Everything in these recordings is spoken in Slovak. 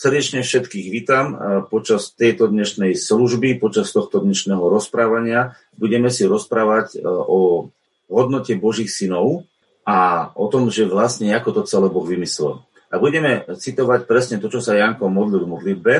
Srdečne všetkých vítam počas tejto dnešnej služby, počas tohto dnešného rozprávania. Budeme si rozprávať o hodnote Božích synov a o tom, že vlastne ako to celé Boh vymyslel. A budeme citovať presne to, čo sa Janko modlil v modlitbe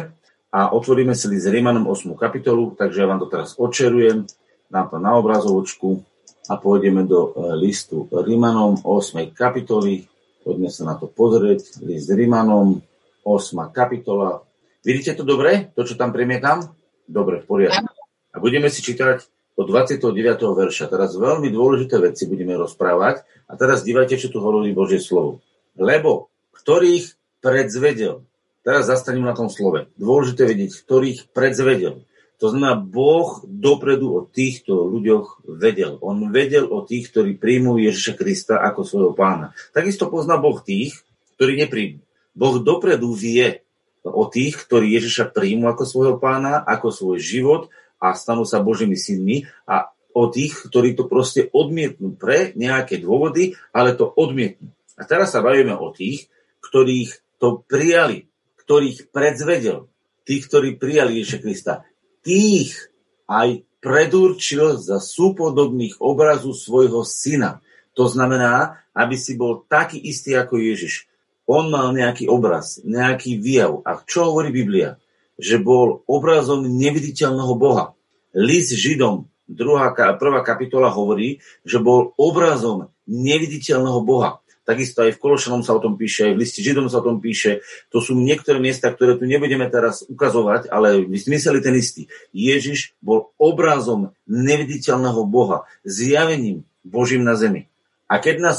a otvoríme si list Rímanom 8. kapitolu, takže ja vám to teraz očerujem, dám to na obrazovočku a pôjdeme do e, listu Rímanom 8. kapitoly. Poďme sa na to pozrieť. List Rímanom 8. kapitola. Vidíte to dobre? To, čo tam premietam? Dobre, v poriadku. A budeme si čítať od 29. verša. Teraz veľmi dôležité veci budeme rozprávať. A teraz dívajte, čo tu hovorí Božie slovo. Lebo ktorých predzvedel. Teraz zastaním na tom slove. Dôležité vedieť, ktorých predzvedel. To znamená, Boh dopredu o týchto ľuďoch vedel. On vedel o tých, ktorí príjmú Ježiša Krista ako svojho pána. Takisto pozná Boh tých, ktorí nepríjmú. Boh dopredu vie o tých, ktorí Ježiša príjmu ako svojho pána, ako svoj život a stanú sa Božími synmi a o tých, ktorí to proste odmietnú pre nejaké dôvody, ale to odmietnú. A teraz sa bavíme o tých, ktorých to prijali, ktorých predzvedel, tých, ktorí prijali Ježiša Krista. Tých aj predurčil za súpodobných obrazu svojho syna. To znamená, aby si bol taký istý ako Ježiš. On mal nejaký obraz, nejaký výjav. A čo hovorí Biblia? Že bol obrazom neviditeľného Boha. List Židom, druhá, prvá kapitola hovorí, že bol obrazom neviditeľného Boha. Takisto aj v Kološanom sa o tom píše, aj v liste Židom sa o tom píše. To sú niektoré miesta, ktoré tu nebudeme teraz ukazovať, ale zmysel ten istý. Ježiš bol obrazom neviditeľného Boha, zjavením Božím na zemi. A keď nás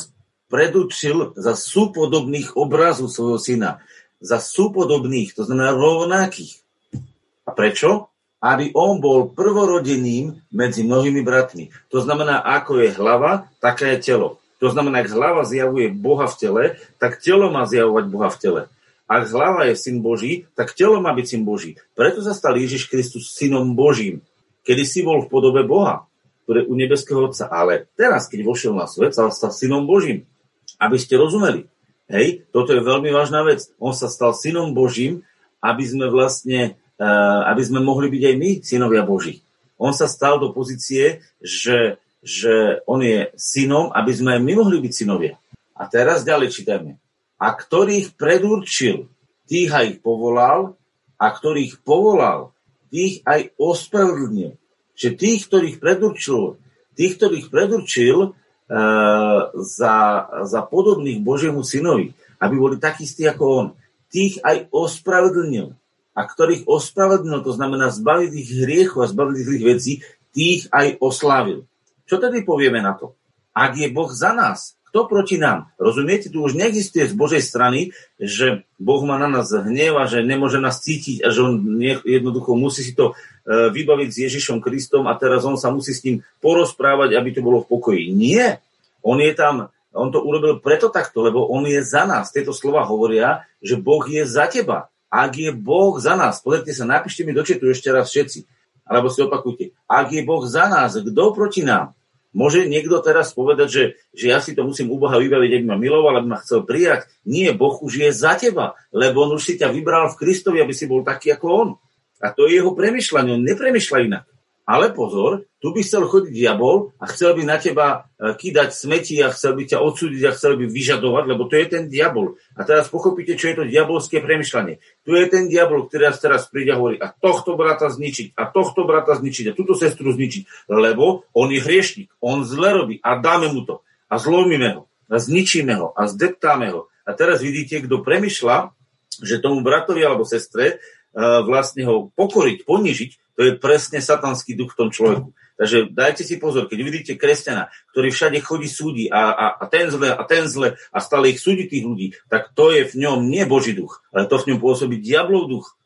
predurčil za súpodobných obrazu svojho syna. Za súpodobných, to znamená rovnakých. A prečo? Aby on bol prvorodeným medzi mnohými bratmi. To znamená, ako je hlava, také je telo. To znamená, ak hlava zjavuje Boha v tele, tak telo má zjavovať Boha v tele. Ak hlava je syn Boží, tak telo má byť syn Boží. Preto sa stal Ježiš Kristus synom Božím. Kedy si bol v podobe Boha, ktoré u nebeského Otca. Ale teraz, keď vošiel na svet, sa stal synom Božím aby ste rozumeli. Hej, toto je veľmi vážna vec. On sa stal synom Božím, aby sme vlastne, uh, aby sme mohli byť aj my synovia Boží. On sa stal do pozície, že, že on je synom, aby sme aj my mohli byť synovia. A teraz ďalej čítame. A ktorých predurčil, tých aj povolal, a ktorých povolal, tých aj ospravedlnil. Že tých, ktorých predurčil, tých, ktorých predurčil, za, za podobných Božiemu synovi, aby boli takí istí ako on. Tých aj ospravedlnil. A ktorých ospravedlnil, to znamená zbaviť ich hriechu a zbaviť ich vecí, tých aj oslávil. Čo tedy povieme na to? Ak je Boh za nás, kto proti nám? Rozumiete, tu už neexistuje z Božej strany, že Boh má na nás hnieva, že nemôže nás cítiť a že on jednoducho musí si to e, vybaviť s Ježišom Kristom a teraz on sa musí s ním porozprávať, aby to bolo v pokoji. Nie. On je tam, on to urobil preto takto, lebo on je za nás. Tieto slova hovoria, že Boh je za teba. Ak je Boh za nás, pozrite sa, napíšte mi do četu ešte raz všetci, alebo si opakujte, ak je Boh za nás, kto proti nám? Môže niekto teraz povedať, že, že ja si to musím u Boha vybaviť, ak ma miloval, aby ma chcel prijať? Nie, Boh už je za teba, lebo on už si ťa vybral v Kristovi, aby si bol taký ako on. A to je jeho premyšľanie, on nepremyšľa inak. Ale pozor, tu by chcel chodiť diabol a chcel by na teba e, kýdať smeti a chcel by ťa odsúdiť a chcel by vyžadovať, lebo to je ten diabol. A teraz pochopíte, čo je to diabolské premyšľanie. Tu je ten diabol, ktorý nás teraz príde a hovorí, a tohto brata zničiť, a tohto brata zničiť, a túto sestru zničiť, lebo on je hriešnik, on zle robí a dáme mu to. A zlomíme ho, a zničíme ho, a zdeptáme ho. A teraz vidíte, kto premyšľa, že tomu bratovi alebo sestre vlastne ho pokoriť, ponižiť, to je presne satanský duch v tom človeku. Takže dajte si pozor, keď vidíte kresťana, ktorý všade chodí súdi a, a, a ten zle a ten zle a stále ich súdi tých ľudí, tak to je v ňom nie Boží duch, ale to v ňom pôsobí diablov duch.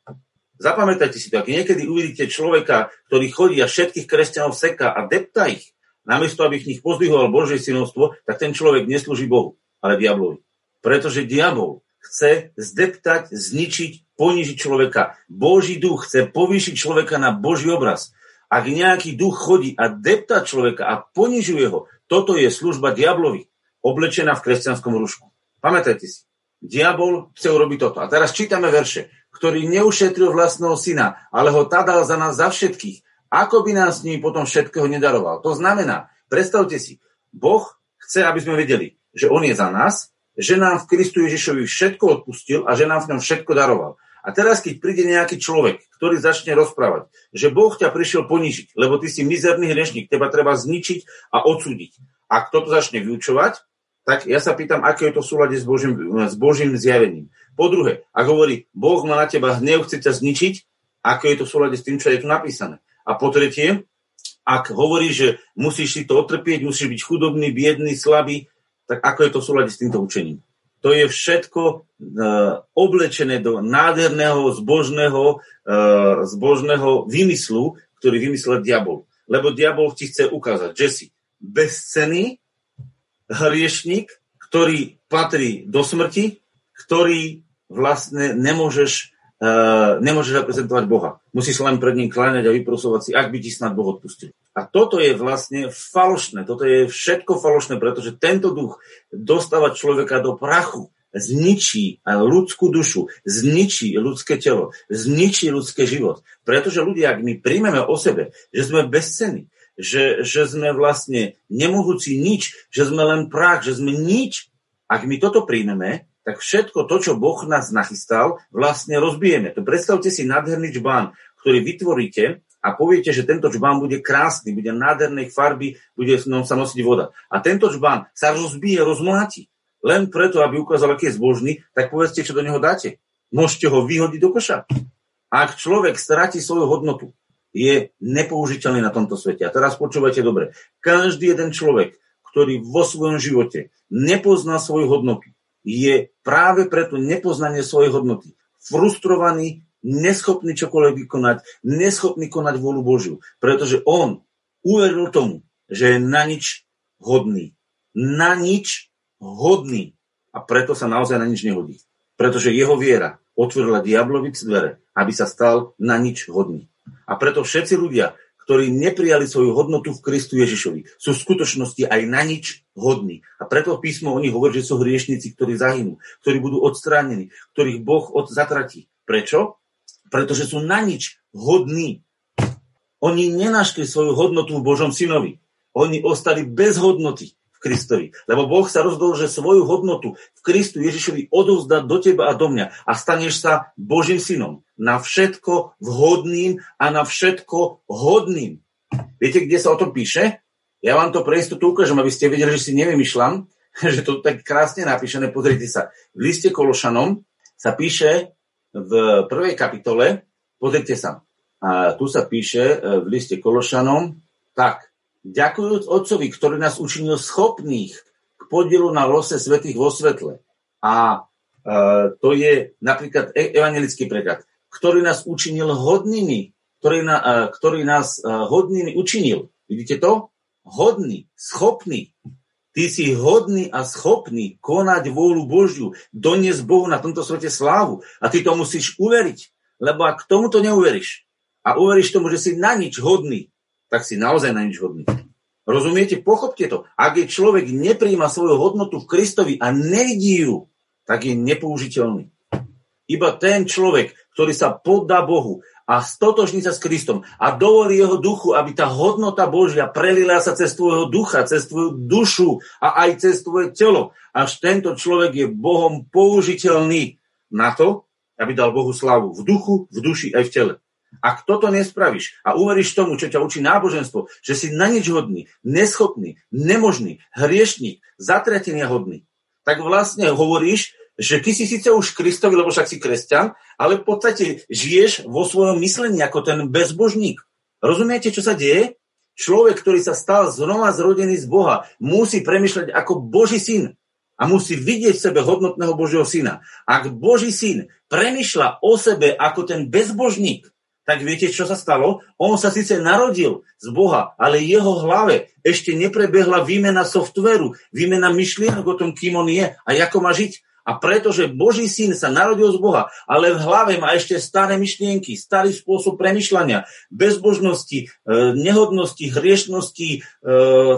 Zapamätajte si to, ak niekedy uvidíte človeka, ktorý chodí a všetkých kresťanov seká a depta ich, namiesto aby ich nich pozdvihoval Božie synovstvo, tak ten človek neslúži Bohu, ale diablovi. Pretože diabol chce zdeptať, zničiť ponížiť človeka. Boží duch chce povýšiť človeka na Boží obraz. Ak nejaký duch chodí a depta človeka a ponižuje ho, toto je služba diablovi, oblečená v kresťanskom rušku. Pamätajte si, diabol chce urobiť toto. A teraz čítame verše. ktorý neušetril vlastného syna, ale ho tadal za nás za všetkých, ako by nás s ním potom všetkého nedaroval. To znamená, predstavte si, Boh chce, aby sme vedeli, že On je za nás, že nám v Kristu Ježišovi všetko odpustil a že nám v ňom všetko daroval. A teraz, keď príde nejaký človek, ktorý začne rozprávať, že Boh ťa prišiel ponížiť, lebo ty si mizerný hriešnik, teba treba zničiť a odsúdiť. A kto to začne vyučovať, tak ja sa pýtam, aké je to v súlade s Božím, s Božím zjavením. Po druhé, ak hovorí, Boh má na teba hnev, chce ťa zničiť, ako je to v súlade s tým, čo je tu napísané. A po tretie, ak hovorí, že musíš si to otrpieť, musíš byť chudobný, biedný, slabý, tak ako je to v súlade s týmto učením. To je všetko uh, oblečené do nádherného, zbožného, uh, zbožného vymyslu, ktorý vymyslel diabol. Lebo diabol ti chce ukázať, že si bezcený hriešnik, ktorý patrí do smrti, ktorý vlastne nemôžeš, nemôžeš reprezentovať Boha. Musíš len pred ním kláňať a vyprosovať si, ak by ti snad Boh odpustil. A toto je vlastne falošné, toto je všetko falošné, pretože tento duch dostáva človeka do prachu, zničí ľudskú dušu, zničí ľudské telo, zničí ľudský život. Pretože ľudia, ak my príjmeme o sebe, že sme bezcenní, že, že sme vlastne nemohúci nič, že sme len prach, že sme nič, ak my toto príjmeme, tak všetko to, čo Boh nás nachystal, vlastne rozbijeme. To predstavte si nádherný čbán, ktorý vytvoríte a poviete, že tento čbán bude krásny, bude nádhernej farby, bude v ňom sa nosiť voda. A tento čbán sa rozbije, rozmláti. Len preto, aby ukázal, aký je zbožný, tak povedzte, čo do neho dáte. Môžete ho vyhodiť do koša. Ak človek stratí svoju hodnotu, je nepoužiteľný na tomto svete. A teraz počúvajte dobre. Každý jeden človek, ktorý vo svojom živote nepozná svoju hodnotu, je práve preto nepoznanie svojej hodnoty frustrovaný, neschopný čokoľvek vykonať, neschopný konať vôľu Božiu, pretože on uveril tomu, že je na nič hodný. Na nič hodný. A preto sa naozaj na nič nehodí. Pretože jeho viera otvorila diablovic dvere, aby sa stal na nič hodný. A preto všetci ľudia, ktorí neprijali svoju hodnotu v Kristu Ježišovi, sú v skutočnosti aj na nič hodní. A preto písmo o nich hovorí, že sú hriešnici, ktorí zahynú, ktorí budú odstránení, ktorých Boh od zatratí. Prečo? pretože sú na nič hodní. Oni nenašli svoju hodnotu v Božom synovi. Oni ostali bez hodnoty Kristovi. Lebo Boh sa rozhodol, že svoju hodnotu v Kristu Ježišovi odovzdá do teba a do mňa a staneš sa Božím synom. Na všetko vhodným a na všetko hodným. Viete, kde sa o tom píše? Ja vám to pre istotu ukážem, aby ste vedeli, že si nevymýšľam, že to tak krásne napíšené. Pozrite sa. V liste Kološanom sa píše v prvej kapitole, pozrite sa, a tu sa píše e, v liste Kološanom, tak, ďakujúc Otcovi, ktorý nás učinil schopných k podielu na lose svetých vo svetle. A e, to je napríklad e- evangelický preklad, ktorý nás učinil hodnými, ktorý, na, e, ktorý nás e, hodnými učinil. Vidíte to? Hodný, schopný. Ty si hodný a schopný konať vôľu Božiu, doniesť Bohu na tomto svete slávu. A ty to musíš uveriť. Lebo ak tomu to neuveríš a uveríš tomu, že si na nič hodný, tak si naozaj na nič hodný. Rozumiete? Pochopte to. Ak je človek nepríjma svoju hodnotu v Kristovi a nevidí ju, tak je nepoužiteľný. Iba ten človek, ktorý sa poddá Bohu a stotožní sa s Kristom a dovolí jeho duchu, aby tá hodnota Božia prelila sa cez tvojho ducha, cez tvoju dušu a aj cez tvoje telo. Až tento človek je Bohom použiteľný na to, aby dal Bohu slavu v duchu, v duši aj v tele. Ak toto nespravíš a uveríš tomu, čo ťa učí náboženstvo, že si na nič hodný, neschopný, nemožný, hriešník, zatratenia hodný, tak vlastne hovoríš, že ty si síce už Kristovi, lebo však si kresťan, ale v podstate žiješ vo svojom myslení ako ten bezbožník. Rozumiete, čo sa deje? Človek, ktorý sa stal znova zrodený z Boha, musí premyšľať ako Boží syn a musí vidieť v sebe hodnotného Božieho syna. Ak Boží syn premyšľa o sebe ako ten bezbožník, tak viete, čo sa stalo? On sa síce narodil z Boha, ale jeho hlave ešte neprebehla výmena softveru, výmena myšlienok o tom, kým on je a ako má žiť. A pretože Boží syn sa narodil z Boha, ale v hlave má ešte staré myšlienky, starý spôsob premyšľania, bezbožnosti, e, nehodnosti, hriešnosti, e,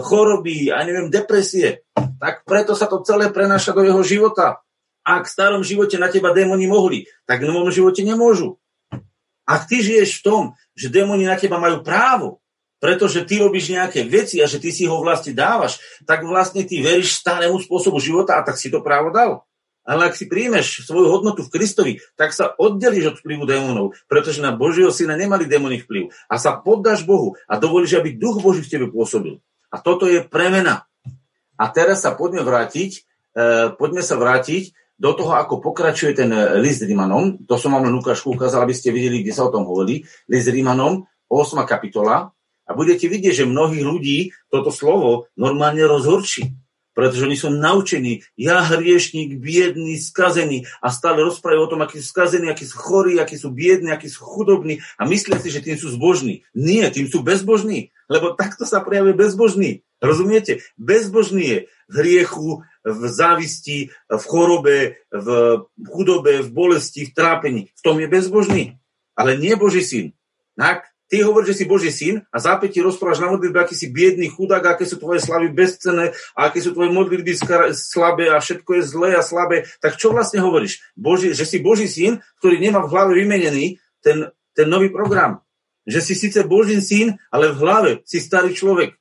choroby a neviem, depresie, tak preto sa to celé prenáša do jeho života. Ak v starom živote na teba démoni mohli, tak v novom živote nemôžu. Ak ty žiješ v tom, že démoni na teba majú právo, pretože ty robíš nejaké veci a že ty si ho vlastne dávaš, tak vlastne ty veríš starému spôsobu života a tak si to právo dal. Ale ak si príjmeš svoju hodnotu v Kristovi, tak sa oddelíš od vplyvu démonov, pretože na Božieho syna nemali démoni vplyv. A sa poddáš Bohu a dovolíš, aby duch Boží v tebe pôsobil. A toto je premena. A teraz sa poďme vrátiť, e, poďme sa vrátiť do toho, ako pokračuje ten list Rímanom. To som vám len Lukášku ukázal, aby ste videli, kde sa o tom hovorí. List Rímanom, 8. kapitola. A budete vidieť, že mnohých ľudí toto slovo normálne rozhorčí pretože oni sú naučení, ja hriešník, biedný, skazený a stále rozprávajú o tom, akí sú skazení, akí sú chorí, akí sú biední, akí sú chudobní a myslia si, že tým sú zbožní. Nie, tým sú bezbožní, lebo takto sa prejavuje bezbožný. Rozumiete? Bezbožný je v hriechu, v závisti, v chorobe, v chudobe, v bolesti, v trápení. V tom je bezbožný. Ale nie Boží syn. Tak? Ty hovoríš, že si Boží syn a zápäť ti rozprávaš na modlitbe, aký si biedný chudák, aké sú tvoje slavy bezcené a aké sú tvoje modlitby slabé a všetko je zlé a slabé. Tak čo vlastne hovoríš? Boží, že si Boží syn, ktorý nemá v hlave vymenený ten, ten nový program. Že si síce Boží syn, ale v hlave si starý človek.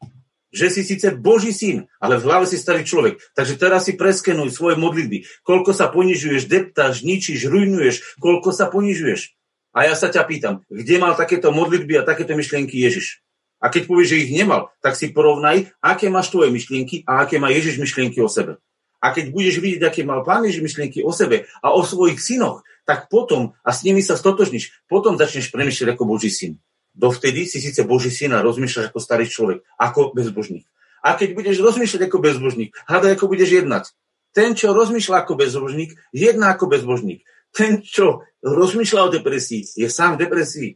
Že si síce Boží syn, ale v hlave si starý človek. Takže teraz si preskenuj svoje modlitby. Koľko sa ponižuješ, deptáš, ničíš, rujnuješ, koľko sa ponižuješ. A ja sa ťa pýtam, kde mal takéto modlitby a takéto myšlienky Ježiš? A keď povieš, že ich nemal, tak si porovnaj, aké máš tvoje myšlienky a aké má Ježiš myšlienky o sebe. A keď budeš vidieť, aké mal Pán Ježiš myšlienky o sebe a o svojich synoch, tak potom, a s nimi sa stotožníš, potom začneš premyšľať ako Boží syn. Dovtedy si síce Boží syn a rozmýšľaš ako starý človek, ako bezbožník. A keď budeš rozmýšľať ako bezbožník, hľadaj, ako budeš jednať. Ten, čo rozmýšľa ako bezbožník, jedná ako bezbožník. Ten, čo rozmýšľa o depresii, je sám v depresii.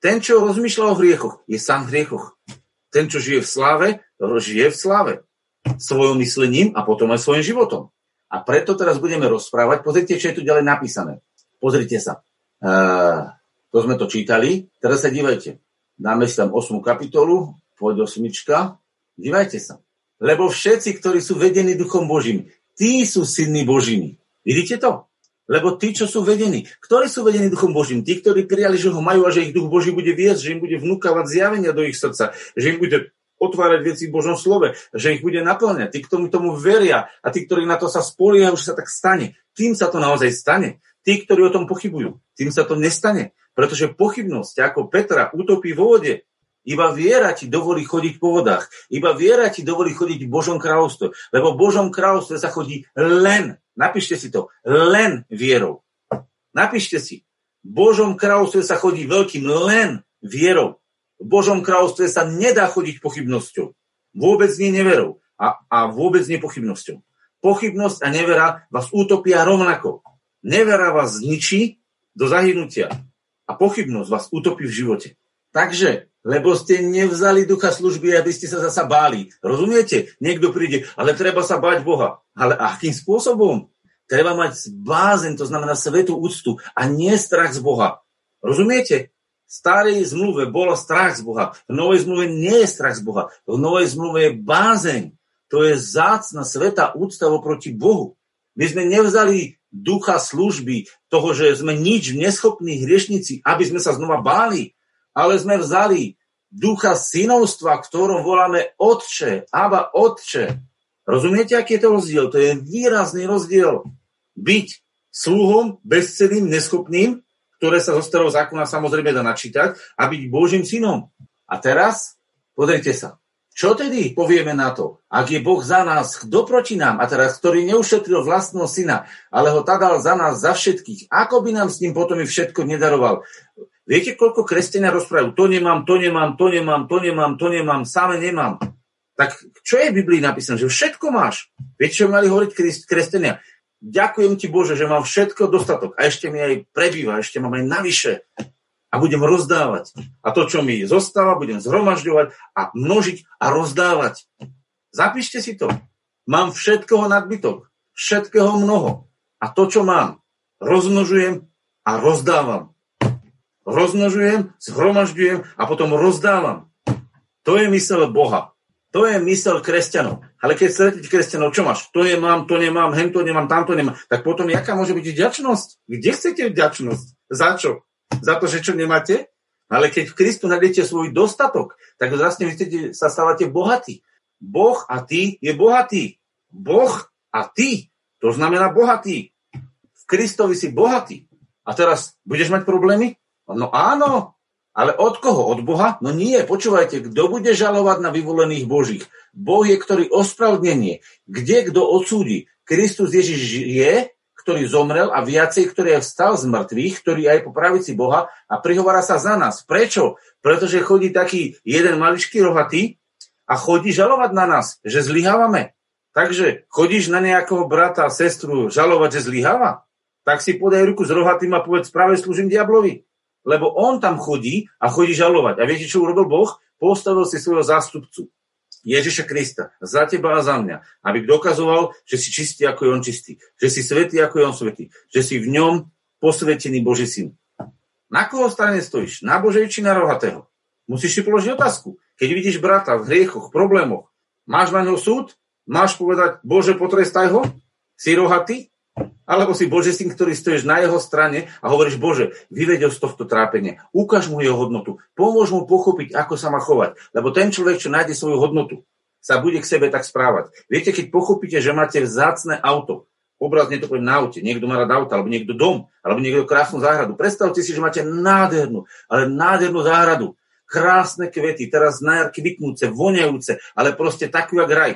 Ten, čo rozmýšľa o hriechoch, je sám v hriechoch. Ten, čo žije v sláve, žije v sláve. Svojom myslením a potom aj svojim životom. A preto teraz budeme rozprávať. Pozrite, čo je tu ďalej napísané. Pozrite sa. Uh, to sme to čítali. Teraz sa dívajte. Dáme si tam 8. kapitolu, pôjde osmička. Dívajte sa. Lebo všetci, ktorí sú vedení Duchom Božím, tí sú synmi Božími. Vidíte to? Lebo tí, čo sú vedení, ktorí sú vedení Duchom Božím, tí, ktorí prijali, že ho majú a že ich Duch Boží bude viesť, že im bude vnúkavať zjavenia do ich srdca, že im bude otvárať veci v Božom slove, že ich bude naplňať. Tí, ktorí tomu veria a tí, ktorí na to sa spoliehajú, že sa tak stane, tým sa to naozaj stane. Tí, ktorí o tom pochybujú, tým sa to nestane. Pretože pochybnosť, ako Petra, utopí vo vode, iba viera ti dovolí chodiť po vodách. Iba viera ti dovolí chodiť v Božom kráľovstve. Lebo v Božom kráľovstve sa chodí len Napíšte si to. Len vierou. Napíšte si. V Božom kráľovstve sa chodí veľkým len vierou. V Božom kráľovstve sa nedá chodiť pochybnosťou. Vôbec nie neverou. A, a vôbec nie pochybnosťou. Pochybnosť a nevera vás utopia rovnako. Nevera vás zničí do zahynutia. A pochybnosť vás utopí v živote. Takže, lebo ste nevzali ducha služby, aby ste sa zasa báli. Rozumiete? Niekto príde, ale treba sa báť Boha. Ale akým spôsobom? Treba mať bázen, to znamená svetú úctu a nie strach z Boha. Rozumiete? V starej zmluve bolo strach z Boha. V novej zmluve nie je strach z Boha. V novej zmluve je bázeň. To je zácna sveta úcta oproti Bohu. My sme nevzali ducha služby, toho, že sme nič neschopní hriešnici, aby sme sa znova báli, ale sme vzali ducha synovstva, ktorom voláme Otče, Aba Otče. Rozumiete, aký je to rozdiel? To je výrazný rozdiel. Byť sluhom, bezceným, neschopným, ktoré sa zo starého zákona samozrejme dá načítať, a byť Božím synom. A teraz, pozrite sa, čo tedy povieme na to? Ak je Boh za nás, kto proti nám? A teraz, ktorý neušetril vlastného syna, ale ho tadal za nás, za všetkých, ako by nám s ním potom i všetko nedaroval? Viete, koľko kresťania rozprávajú? To nemám, to nemám, to nemám, to nemám, to nemám, same nemám. Tak čo je v Biblii napísané? Že všetko máš. Viete, čo mali hovoriť kresťania? Ďakujem ti Bože, že mám všetko dostatok a ešte mi aj prebýva, ešte mám aj navyše a budem rozdávať. A to, čo mi zostáva, budem zhromažďovať a množiť a rozdávať. Zapíšte si to. Mám všetkoho nadbytok, všetkého mnoho. A to, čo mám, rozmnožujem a rozdávam. Rozmnožujem, zhromažďujem a potom rozdávam. To je mysel Boha. To je mysel kresťanov. Ale keď stretnete kresťanov, čo máš? To nemám, to nemám, hen to nemám, tamto nemám. Tak potom jaká môže byť vďačnosť? Kde chcete vďačnosť? Za čo? Za to, že čo nemáte? Ale keď v Kristu nájdete svoj dostatok, tak vlastne vy chcete, sa stávate bohatí. Boh a ty je bohatý. Boh a ty, to znamená bohatý. V Kristovi si bohatý. A teraz budeš mať problémy? No áno, ale od koho? Od Boha? No nie, počúvajte, kto bude žalovať na vyvolených Božích? Boh je, ktorý ospravedlnenie. Kde kto odsúdi? Kristus Ježiš je, ktorý zomrel a viacej, ktorý je vstal z mŕtvych, ktorý aj po pravici Boha a prihovára sa za nás. Prečo? Pretože chodí taký jeden maličký rohatý a chodí žalovať na nás, že zlyhávame. Takže chodíš na nejakého brata, sestru žalovať, že zlyháva? Tak si podaj ruku s rohatým a povedz, práve slúžim diablovi lebo on tam chodí a chodí žalovať. A viete, čo urobil Boh? Postavil si svojho zástupcu, Ježiša Krista, za teba a za mňa, aby dokazoval, že si čistý, ako je on čistý, že si svetý, ako je on svetý, že si v ňom posvetený Boží syn. Na koho strane stojíš? Na Božej či na rohatého? Musíš si položiť otázku. Keď vidíš brata v hriechoch, problémoch, máš na ňo súd? Máš povedať, Bože, potrestaj ho? Si rohatý? Alebo si Bože syn, ktorý stojíš na jeho strane a hovoríš, Bože, vyvedel z tohto trápenia, ukáž mu jeho hodnotu, pomôž mu pochopiť, ako sa má chovať. Lebo ten človek, čo nájde svoju hodnotu, sa bude k sebe tak správať. Viete, keď pochopíte, že máte vzácne auto, obrazne to poviem na aute, niekto má rád auto, alebo niekto dom, alebo niekto krásnu záhradu. Predstavte si, že máte nádhernú, ale nádhernú záhradu, krásne kvety, teraz na kvitnúce, voňajúce, ale proste takú jak raj.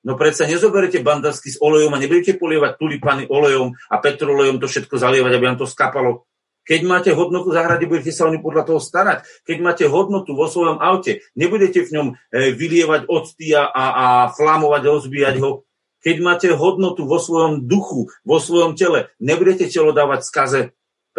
No predsa nezoberete bandavsky s olejom a nebudete polievať tulipany olejom a petrolejom to všetko zalievať, aby vám to skapalo. Keď máte hodnotu v záhrade, budete sa o ňu podľa toho starať. Keď máte hodnotu vo svojom aute, nebudete v ňom e, vylievať octy a, a flamovať, rozbíjať ho. Keď máte hodnotu vo svojom duchu, vo svojom tele, nebudete telo dávať skaze,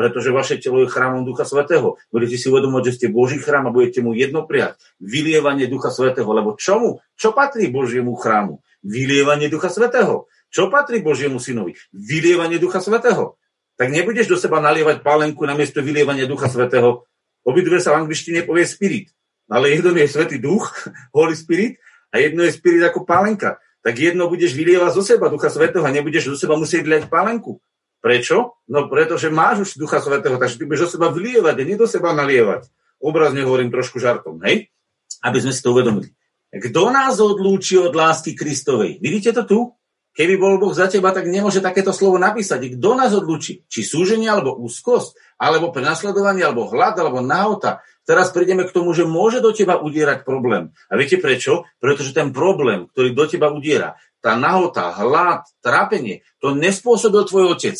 pretože vaše telo je chrámom Ducha Svetého. Budete si uvedomať, že ste Boží chrám a budete mu jedno prijať. Vylievanie Ducha Svetého. Lebo čomu? Čo patrí Božiemu chrámu? Vylievanie Ducha Svetého. Čo patrí Božiemu synovi? Vylievanie Ducha Svetého. Tak nebudeš do seba nalievať pálenku na miesto vylievania Ducha Svetého. Obidve sa v angličtine povie spirit. Ale jedno je Svetý Duch, Holy Spirit, a jedno je spirit ako pálenka. Tak jedno budeš vylievať zo seba Ducha Svetého a nebudeš do seba musieť liať pálenku. Prečo? No pretože máš už Ducha Svetého, takže ty budeš do seba vylievať a nie do seba nalievať. Obrazne hovorím trošku žartom, hej? Aby sme si to uvedomili. Kto nás odlúči od lásky Kristovej? Vidíte to tu? Keby bol Boh za teba, tak nemôže takéto slovo napísať. Kto nás odlúči? Či súženie, alebo úzkosť, alebo prenasledovanie, alebo hlad, alebo nahota. Teraz prídeme k tomu, že môže do teba udierať problém. A viete prečo? Pretože ten problém, ktorý do teba udiera, tá nahota, hlad, trápenie, to nespôsobil tvoj otec.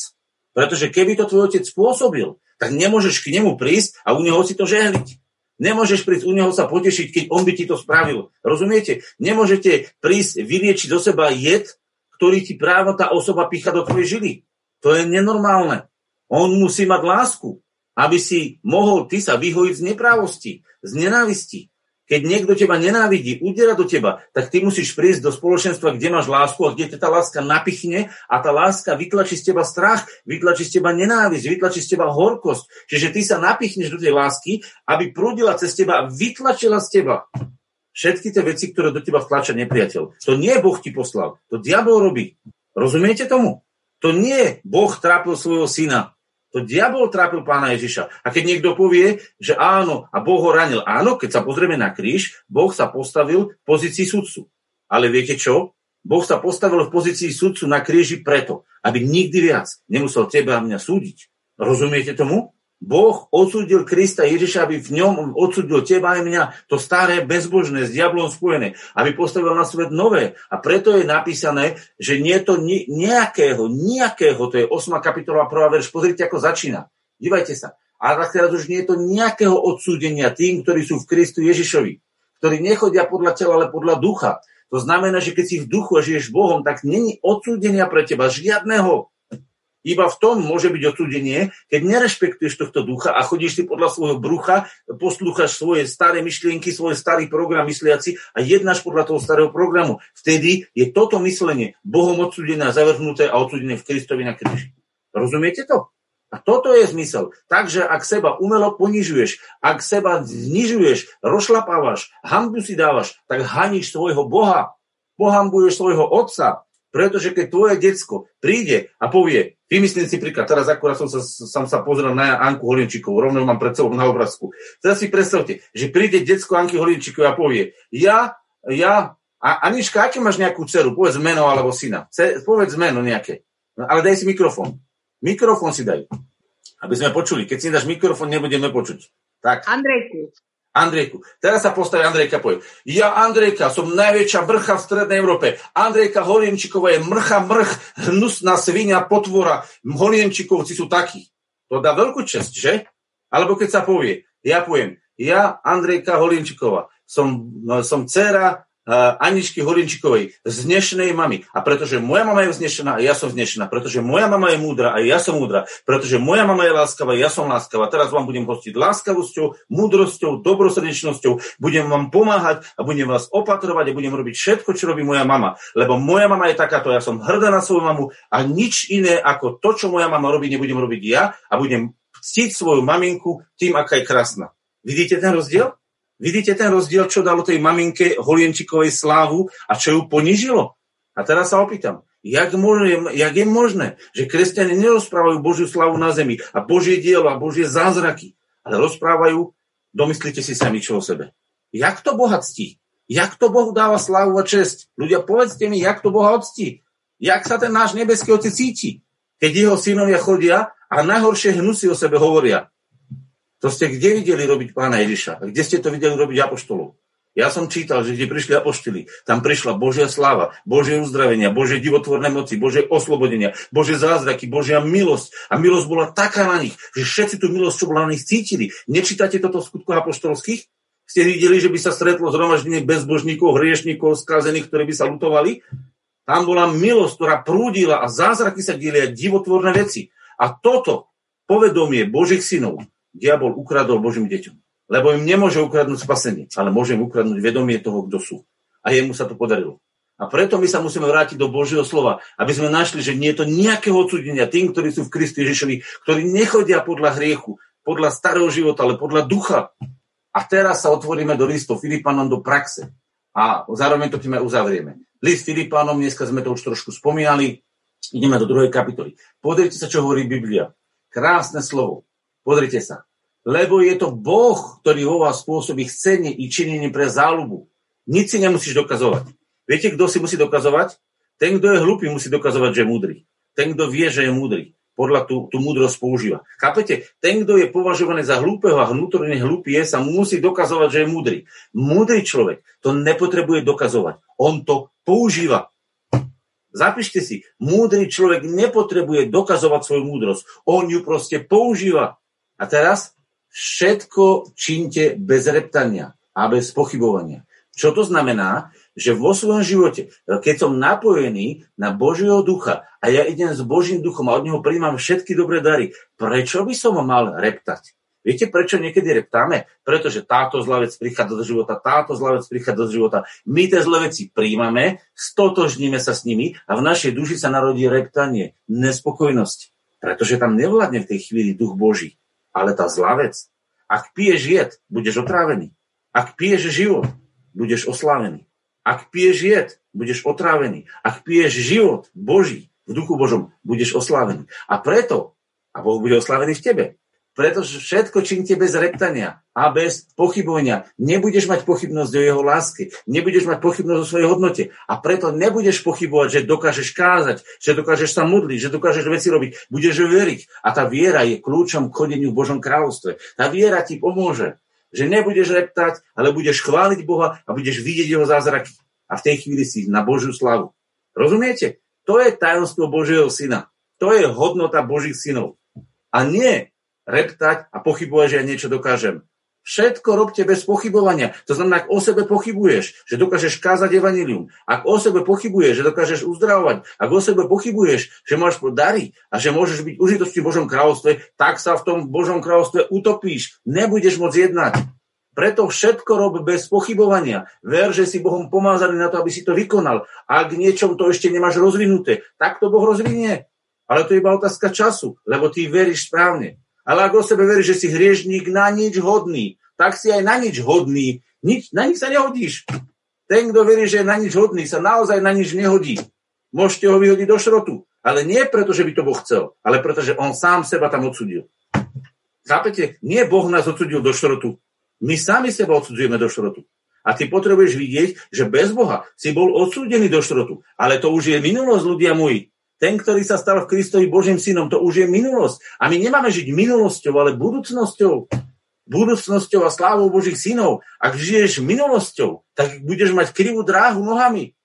Pretože keby to tvoj otec spôsobil, tak nemôžeš k nemu prísť a u neho si to žehliť. Nemôžeš prísť u neho sa potešiť, keď on by ti to spravil. Rozumiete? Nemôžete prísť vyliečiť do seba jed, ktorý ti práve tá osoba pícha do tvojej žily. To je nenormálne. On musí mať lásku, aby si mohol ty sa vyhojiť z neprávosti, z nenávisti. Keď niekto teba nenávidí, udiera do teba, tak ty musíš prísť do spoločenstva, kde máš lásku a kde tá láska napichne a tá láska vytlačí z teba strach, vytlačí z teba nenávisť, vytlačí z teba horkosť. Čiže ty sa napichneš do tej lásky, aby prúdila cez teba a vytlačila z teba všetky tie veci, ktoré do teba vtlačia nepriateľ. To nie Boh ti poslal, to diabol robí. Rozumiete tomu? To nie Boh trápil svojho syna. To diabol trápil pána Ježiša. A keď niekto povie, že áno, a Boh ho ranil, áno, keď sa pozrieme na kríž, Boh sa postavil v pozícii sudcu. Ale viete čo? Boh sa postavil v pozícii sudcu na kríži preto, aby nikdy viac nemusel teba a mňa súdiť. Rozumiete tomu? Boh odsudil Krista Ježiša, aby v ňom odsudil teba aj mňa, to staré, bezbožné, s diablom spojené, aby postavil na svet nové. A preto je napísané, že nie je to ni- nejakého, nejakého, to je 8. kapitola 1. verš, pozrite, ako začína. Dívajte sa. A teraz už nie je to nejakého odsúdenia tým, ktorí sú v Kristu Ježišovi, ktorí nechodia podľa tela, ale podľa ducha. To znamená, že keď si v duchu a žiješ Bohom, tak není odsúdenia pre teba žiadneho. Iba v tom môže byť odsúdenie, keď nerešpektuješ tohto ducha a chodíš si podľa svojho brucha, poslúchaš svoje staré myšlienky, svoj starý program mysliaci a jednáš podľa toho starého programu. Vtedy je toto myslenie Bohom odsúdené a zavrhnuté a odsúdené v Kristovi na kríži. Rozumiete to? A toto je zmysel. Takže ak seba umelo ponižuješ, ak seba znižuješ, rozšlapávaš, hambu si dávaš, tak haníš svojho Boha. Pohambuješ svojho otca. Pretože keď tvoje decko príde a povie, vymyslím si príklad, teraz akurát som sa, som sa pozrel na Anku Holinčíkovú, rovno mám pred sebou na obrázku. Teraz si predstavte, že príde decko Anky Holinčíkovej a povie, ja, ja, a Anička, aké máš nejakú dceru? Povedz meno alebo syna. Ce, povedz meno nejaké. No, ale daj si mikrofón. Mikrofón si daj. Aby sme počuli. Keď si dáš mikrofón, nebudeme počuť. Tak. Andrejku. Andrejku. Teraz sa postaví Andrejka a povie, ja Andrejka, som najväčšia mrcha v Strednej Európe. Andrejka Holienčiková je mrcha mrch, hnusná svinia, potvora. Holienčikovci sú takí. To dá veľkú čest, že? Alebo keď sa povie, ja poviem, ja Andrejka Holienčiková, som, no, som dcera Aničky Horinčikovej, znešenej mamy. A pretože moja mama je vznešená a ja som vznešená, pretože moja mama je múdra a ja som múdra, pretože moja mama je láskavá ja som láskavá. Teraz vám budem hostiť láskavosťou, múdrosťou, dobrosrdečnosťou, budem vám pomáhať a budem vás opatrovať a budem robiť všetko, čo robí moja mama. Lebo moja mama je takáto, ja som hrdá na svoju mamu a nič iné ako to, čo moja mama robí, nebudem robiť ja a budem ctiť svoju maminku tým, aká je krásna. Vidíte ten rozdiel? Vidíte ten rozdiel, čo dalo tej maminke Holienčikovej slávu a čo ju ponižilo? A teraz sa opýtam, jak, môže, jak je možné, že kresťania nerozprávajú Božiu slavu na zemi a Božie dielo a Božie zázraky, ale rozprávajú, domyslite si sami čo o sebe. Jak to Boha ctí? Jak to Bohu dáva slávu a čest? Ľudia, povedzte mi, jak to Boha odstí? Jak sa ten náš nebeský otec cíti? Keď jeho synovia chodia a najhoršie hnusy o sebe hovoria. To ste kde videli robiť pána Ježiša? Kde ste to videli robiť apoštolov? Ja som čítal, že kde prišli apoštoli, tam prišla Božia sláva, Božie uzdravenia, Božie divotvorné moci, Božie oslobodenia, Božie zázraky, Božia milosť. A milosť bola taká na nich, že všetci tú milosť, čo bola na nich, cítili. Nečítate toto v skutkoch apoštolských? Ste videli, že by sa stretlo zhromaždenie bezbožníkov, hriešníkov, skazených, ktorí by sa lutovali? Tam bola milosť, ktorá prúdila a zázraky sa dieli a divotvorné veci. A toto povedomie Božích synov diabol ukradol Božím deťom. Lebo im nemôže ukradnúť spasenie, ale môže im ukradnúť vedomie toho, kto sú. A jemu sa to podarilo. A preto my sa musíme vrátiť do Božieho slova, aby sme našli, že nie je to nejakého odsudenia tým, ktorí sú v Kristu Ježišovi, ktorí nechodia podľa hriechu, podľa starého života, ale podľa ducha. A teraz sa otvoríme do listu Filipanom do praxe. A zároveň to tým aj uzavrieme. List Filipánom, dneska sme to už trošku spomínali, ideme do druhej kapitoly. Pozrite sa, čo hovorí Biblia. Krásne slovo. Pozrite sa. Lebo je to Boh, ktorý vo vás spôsobí chcenie i činenie pre záľubu. Nič si nemusíš dokazovať. Viete, kto si musí dokazovať? Ten, kto je hlupý, musí dokazovať, že je múdry. Ten, kto vie, že je múdry, podľa tú, tú múdrosť používa. Chápete? Ten, kto je považovaný za hlúpeho a vnútorne hlúpy je, sa musí dokazovať, že je múdry. Múdry človek to nepotrebuje dokazovať. On to používa. Zapíšte si, múdry človek nepotrebuje dokazovať svoju múdrosť. On ju proste používa. A teraz všetko činte bez reptania a bez pochybovania. Čo to znamená? Že vo svojom živote, keď som napojený na Božieho ducha a ja idem s Božím duchom a od neho príjmam všetky dobré dary, prečo by som mal reptať? Viete, prečo niekedy reptáme? Pretože táto zlá vec prichádza do života, táto zlá vec prichádza do života. My tie zlé veci príjmame, stotožníme sa s nimi a v našej duši sa narodí reptanie, nespokojnosť. Pretože tam nevládne v tej chvíli duch Boží ale tá zlá vec. Ak piješ jed, budeš otrávený. Ak piješ život, budeš oslávený. Ak piješ jed, budeš otrávený. Ak piješ život Boží v duchu Božom, budeš oslávený. A preto, a Boh bude oslávený v tebe, pretože všetko činte bez reptania a bez pochybovania. Nebudeš mať pochybnosť o jeho láske, nebudeš mať pochybnosť o svojej hodnote a preto nebudeš pochybovať, že dokážeš kázať, že dokážeš sa modliť, že dokážeš veci robiť. Budeš veriť a tá viera je kľúčom k chodeniu v Božom kráľovstve. Tá viera ti pomôže, že nebudeš reptať, ale budeš chváliť Boha a budeš vidieť jeho zázraky. A v tej chvíli si na Božiu slavu. Rozumiete? To je tajomstvo Božieho syna. To je hodnota Božích synov. A nie reptať a pochybovať, že ja niečo dokážem. Všetko robte bez pochybovania. To znamená, ak o sebe pochybuješ, že dokážeš kázať evanilium, ak o sebe pochybuješ, že dokážeš uzdravovať, ak o sebe pochybuješ, že máš dary a že môžeš byť užitočný v Božom kráľovstve, tak sa v tom Božom kráľovstve utopíš. Nebudeš môcť jednať. Preto všetko rob bez pochybovania. Ver, že si Bohom pomázaný na to, aby si to vykonal. Ak niečom to ešte nemáš rozvinuté, tak to Boh rozvinie. Ale to je iba otázka času, lebo ty veríš správne. Ale ak o sebe veríš, že si hriešník na nič hodný, tak si aj na nič hodný. Nič, na nič sa nehodíš. Ten, kto verí, že je na nič hodný, sa naozaj na nič nehodí. Môžete ho vyhodiť do šrotu. Ale nie preto, že by to Boh chcel, ale preto, že on sám seba tam odsudil. Chápete? Nie Boh nás odsudil do šrotu. My sami seba odsudzujeme do šrotu. A ty potrebuješ vidieť, že bez Boha si bol odsúdený do šrotu. Ale to už je minulosť, ľudia moji. Ten, ktorý sa stal v Kristovi Božím synom, to už je minulosť. A my nemáme žiť minulosťou, ale budúcnosťou. Budúcnosťou a slávou Božích synov. Ak žiješ minulosťou, tak budeš mať krivú dráhu nohami.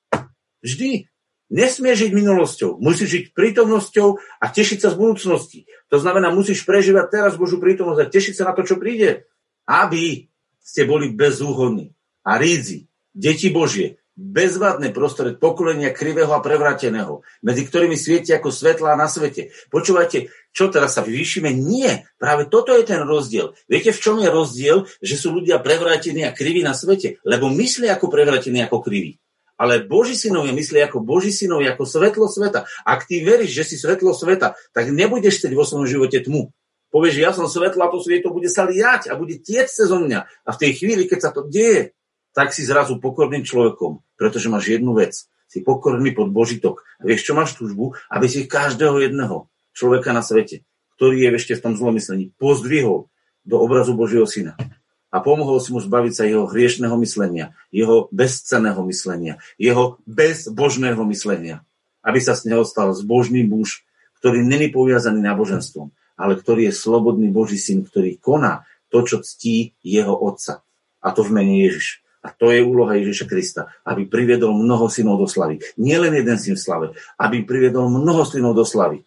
Vždy. Nesmie žiť minulosťou. Musíš žiť prítomnosťou a tešiť sa z budúcnosti. To znamená, musíš prežívať teraz Božú prítomnosť a tešiť sa na to, čo príde. Aby ste boli bezúhodní a rídzi, deti Božie, bezvadné prostred pokolenia krivého a prevrateného, medzi ktorými svieti ako svetlá na svete. Počúvajte, čo teraz sa vyvýšime? Nie, práve toto je ten rozdiel. Viete, v čom je rozdiel, že sú ľudia prevratení a kriví na svete? Lebo myslia ako prevratení ako kriví. Ale Boží synovia myslia ako Boží synovia, ako svetlo sveta. Ak ty veríš, že si svetlo sveta, tak nebudeš chcieť vo svojom živote tmu. Povieš, ja som svetlo a to svetlo bude sa liať a bude tieť cez mňa. A v tej chvíli, keď sa to deje, tak si zrazu pokorným človekom, pretože máš jednu vec. Si pokorný pod Božitok. A vieš, čo máš túžbu? Aby si každého jedného človeka na svete, ktorý je ešte v tom zlomyslení, pozdvihol do obrazu Božieho syna. A pomohol si mu zbaviť sa jeho hriešného myslenia, jeho bezcenného myslenia, jeho bezbožného myslenia. Aby sa z neho stal zbožný muž, ktorý není poviazaný náboženstvom, ale ktorý je slobodný Boží syn, ktorý koná to, čo ctí jeho otca. A to v mene Ježiš. A to je úloha Ježiša Krista, aby priviedol mnoho synov do slavy. Nie len jeden syn v slave, aby priviedol mnoho synov do slavy,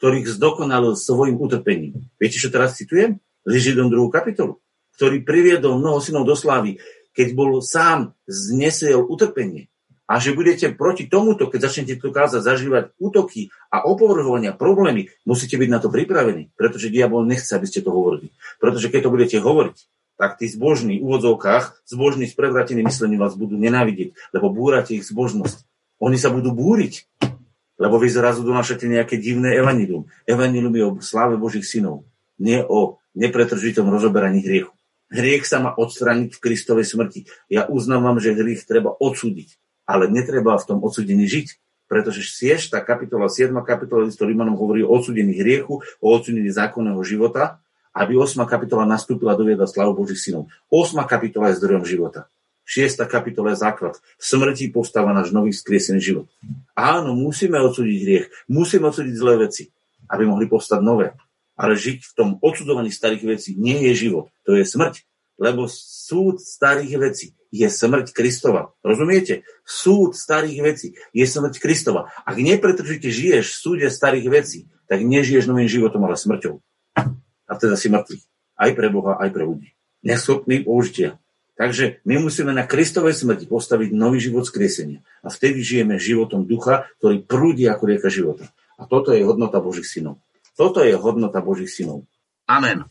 ktorých zdokonalil svojim utrpením. Viete, čo teraz citujem? Ližidom druhú kapitolu. Ktorý priviedol mnoho synov do slavy, keď bol sám znesiel utrpenie. A že budete proti tomuto, keď začnete tu kázať, zažívať útoky a opovrhovania, problémy, musíte byť na to pripravení, pretože diabol nechce, aby ste to hovorili. Pretože keď to budete hovoriť, tak tí zbožní v úvodzovkách, zbožní s prevrateným myslením vás budú nenávidieť, lebo búrate ich zbožnosť. Oni sa budú búriť, lebo vy zrazu donášate nejaké divné evanilium. Evanilium je o sláve Božích synov, nie o nepretržitom rozoberaní hriechu. Hriech sa má odstrániť v Kristovej smrti. Ja uznávam, že hriech treba odsúdiť, ale netreba v tom odsúdení žiť, pretože 6. kapitola, 7. kapitola listu Rímanom hovorí o odsúdení hriechu, o odsúdení zákonného života aby 8. kapitola nastúpila do vieda slavu Božích synov. 8. kapitola je zdrojom života. 6. kapitola je základ. V smrti postáva náš nový skriesený život. Áno, musíme odsúdiť hriech, musíme odsúdiť zlé veci, aby mohli postať nové. Ale žiť v tom odsudzovaní starých vecí nie je život, to je smrť. Lebo súd starých vecí je smrť Kristova. Rozumiete? Súd starých vecí je smrť Kristova. Ak nepretržite žiješ v súde starých vecí, tak nežiješ novým životom, ale smrťou a teda si mŕtvy. Aj pre Boha, aj pre ľudí. Neschopný použitia. Takže my musíme na Kristovej smrti postaviť nový život skriesenia. A vtedy žijeme životom ducha, ktorý prúdi ako rieka života. A toto je hodnota Božích synov. Toto je hodnota Božích synov. Amen.